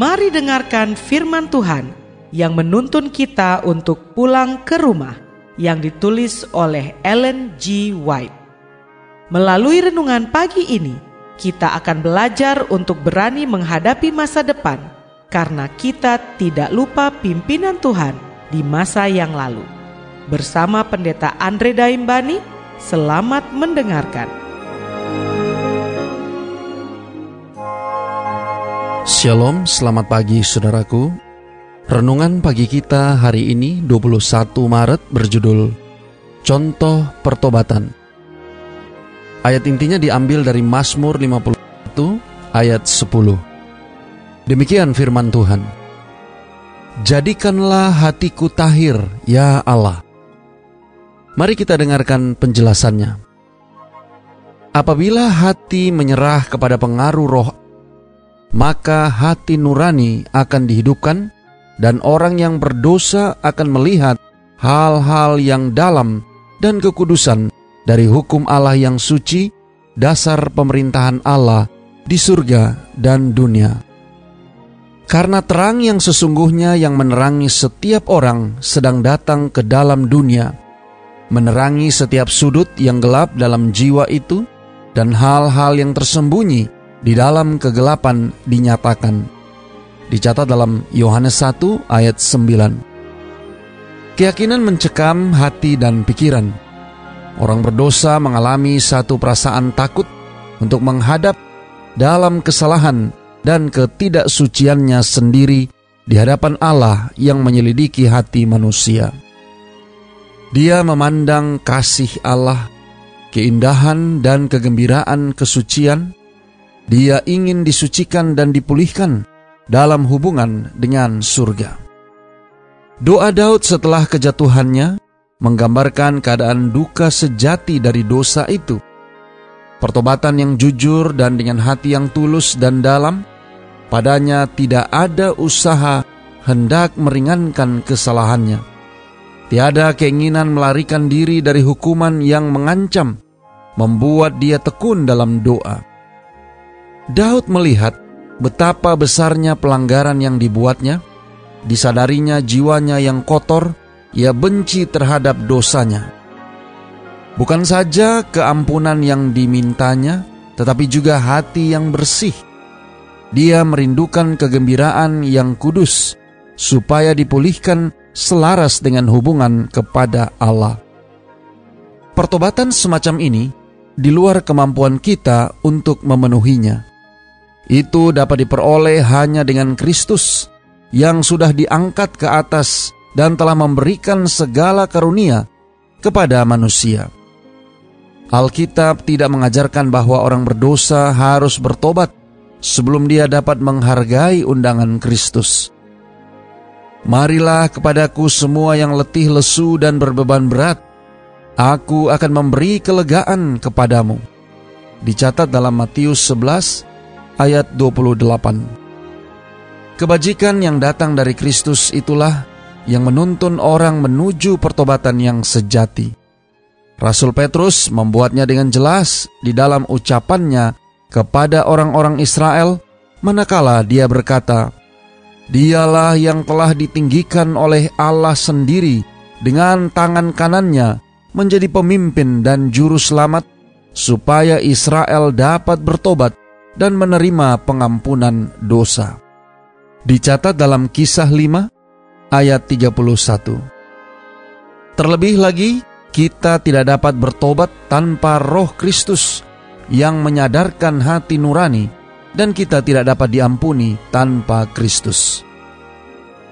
Mari dengarkan firman Tuhan yang menuntun kita untuk pulang ke rumah yang ditulis oleh Ellen G. White. Melalui renungan pagi ini, kita akan belajar untuk berani menghadapi masa depan karena kita tidak lupa pimpinan Tuhan di masa yang lalu. Bersama Pendeta Andre Daimbani, selamat mendengarkan. Shalom, selamat pagi saudaraku. Renungan pagi kita hari ini 21 Maret berjudul Contoh Pertobatan. Ayat intinya diambil dari Mazmur 51 ayat 10. Demikian firman Tuhan. Jadikanlah hatiku tahir, ya Allah. Mari kita dengarkan penjelasannya. Apabila hati menyerah kepada pengaruh roh maka hati nurani akan dihidupkan, dan orang yang berdosa akan melihat hal-hal yang dalam dan kekudusan dari hukum Allah yang suci, dasar pemerintahan Allah di surga dan dunia. Karena terang yang sesungguhnya yang menerangi setiap orang sedang datang ke dalam dunia, menerangi setiap sudut yang gelap dalam jiwa itu, dan hal-hal yang tersembunyi di dalam kegelapan dinyatakan. Dicatat dalam Yohanes 1 ayat 9. Keyakinan mencekam hati dan pikiran. Orang berdosa mengalami satu perasaan takut untuk menghadap dalam kesalahan dan ketidaksuciannya sendiri di hadapan Allah yang menyelidiki hati manusia. Dia memandang kasih Allah, keindahan dan kegembiraan kesucian, dia ingin disucikan dan dipulihkan dalam hubungan dengan surga. Doa Daud setelah kejatuhannya menggambarkan keadaan duka sejati dari dosa itu. Pertobatan yang jujur dan dengan hati yang tulus dan dalam, padanya tidak ada usaha hendak meringankan kesalahannya. Tiada keinginan melarikan diri dari hukuman yang mengancam, membuat dia tekun dalam doa. Daud melihat betapa besarnya pelanggaran yang dibuatnya, disadarinya jiwanya yang kotor, ia benci terhadap dosanya. Bukan saja keampunan yang dimintanya, tetapi juga hati yang bersih. Dia merindukan kegembiraan yang kudus, supaya dipulihkan selaras dengan hubungan kepada Allah. Pertobatan semacam ini di luar kemampuan kita untuk memenuhinya. Itu dapat diperoleh hanya dengan Kristus yang sudah diangkat ke atas dan telah memberikan segala karunia kepada manusia. Alkitab tidak mengajarkan bahwa orang berdosa harus bertobat sebelum dia dapat menghargai undangan Kristus. Marilah kepadaku semua yang letih lesu dan berbeban berat, aku akan memberi kelegaan kepadamu. Dicatat dalam Matius 11 ayat 28. Kebajikan yang datang dari Kristus itulah yang menuntun orang menuju pertobatan yang sejati. Rasul Petrus membuatnya dengan jelas di dalam ucapannya kepada orang-orang Israel manakala dia berkata, Dialah yang telah ditinggikan oleh Allah sendiri dengan tangan kanannya menjadi pemimpin dan juru selamat supaya Israel dapat bertobat dan menerima pengampunan dosa. Dicatat dalam kisah 5 ayat 31. Terlebih lagi, kita tidak dapat bertobat tanpa roh Kristus yang menyadarkan hati nurani dan kita tidak dapat diampuni tanpa Kristus.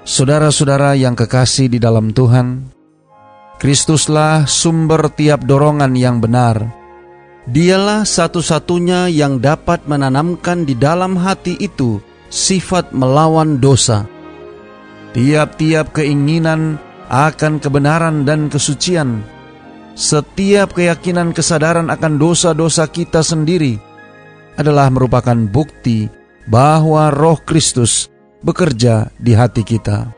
Saudara-saudara yang kekasih di dalam Tuhan, Kristuslah sumber tiap dorongan yang benar, Dialah satu-satunya yang dapat menanamkan di dalam hati itu sifat melawan dosa. Tiap-tiap keinginan akan kebenaran dan kesucian, setiap keyakinan kesadaran akan dosa-dosa kita sendiri adalah merupakan bukti bahwa Roh Kristus bekerja di hati kita.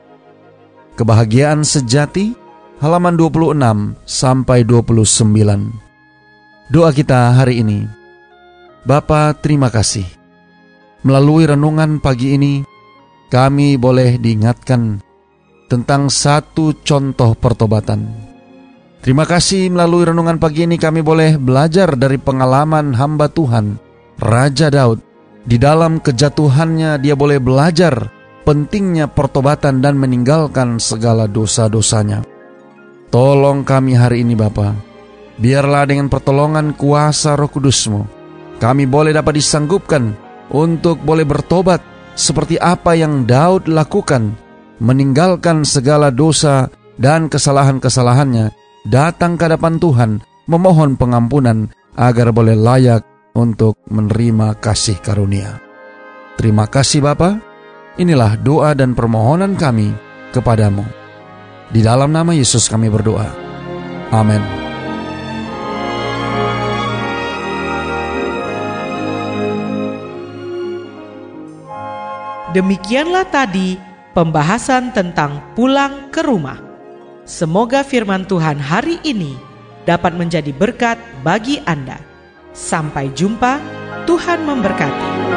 Kebahagiaan sejati halaman 26 sampai 29. Doa kita hari ini. Bapa, terima kasih. Melalui renungan pagi ini, kami boleh diingatkan tentang satu contoh pertobatan. Terima kasih melalui renungan pagi ini kami boleh belajar dari pengalaman hamba Tuhan, Raja Daud. Di dalam kejatuhannya dia boleh belajar pentingnya pertobatan dan meninggalkan segala dosa-dosanya. Tolong kami hari ini Bapa, biarlah dengan pertolongan kuasa roh kudusmu, kami boleh dapat disanggupkan untuk boleh bertobat seperti apa yang Daud lakukan, meninggalkan segala dosa dan kesalahan-kesalahannya, datang ke hadapan Tuhan, memohon pengampunan agar boleh layak untuk menerima kasih karunia. Terima kasih Bapa. Inilah doa dan permohonan kami kepadamu. Di dalam nama Yesus kami berdoa. Amin. Demikianlah tadi pembahasan tentang pulang ke rumah. Semoga firman Tuhan hari ini dapat menjadi berkat bagi Anda. Sampai jumpa, Tuhan memberkati.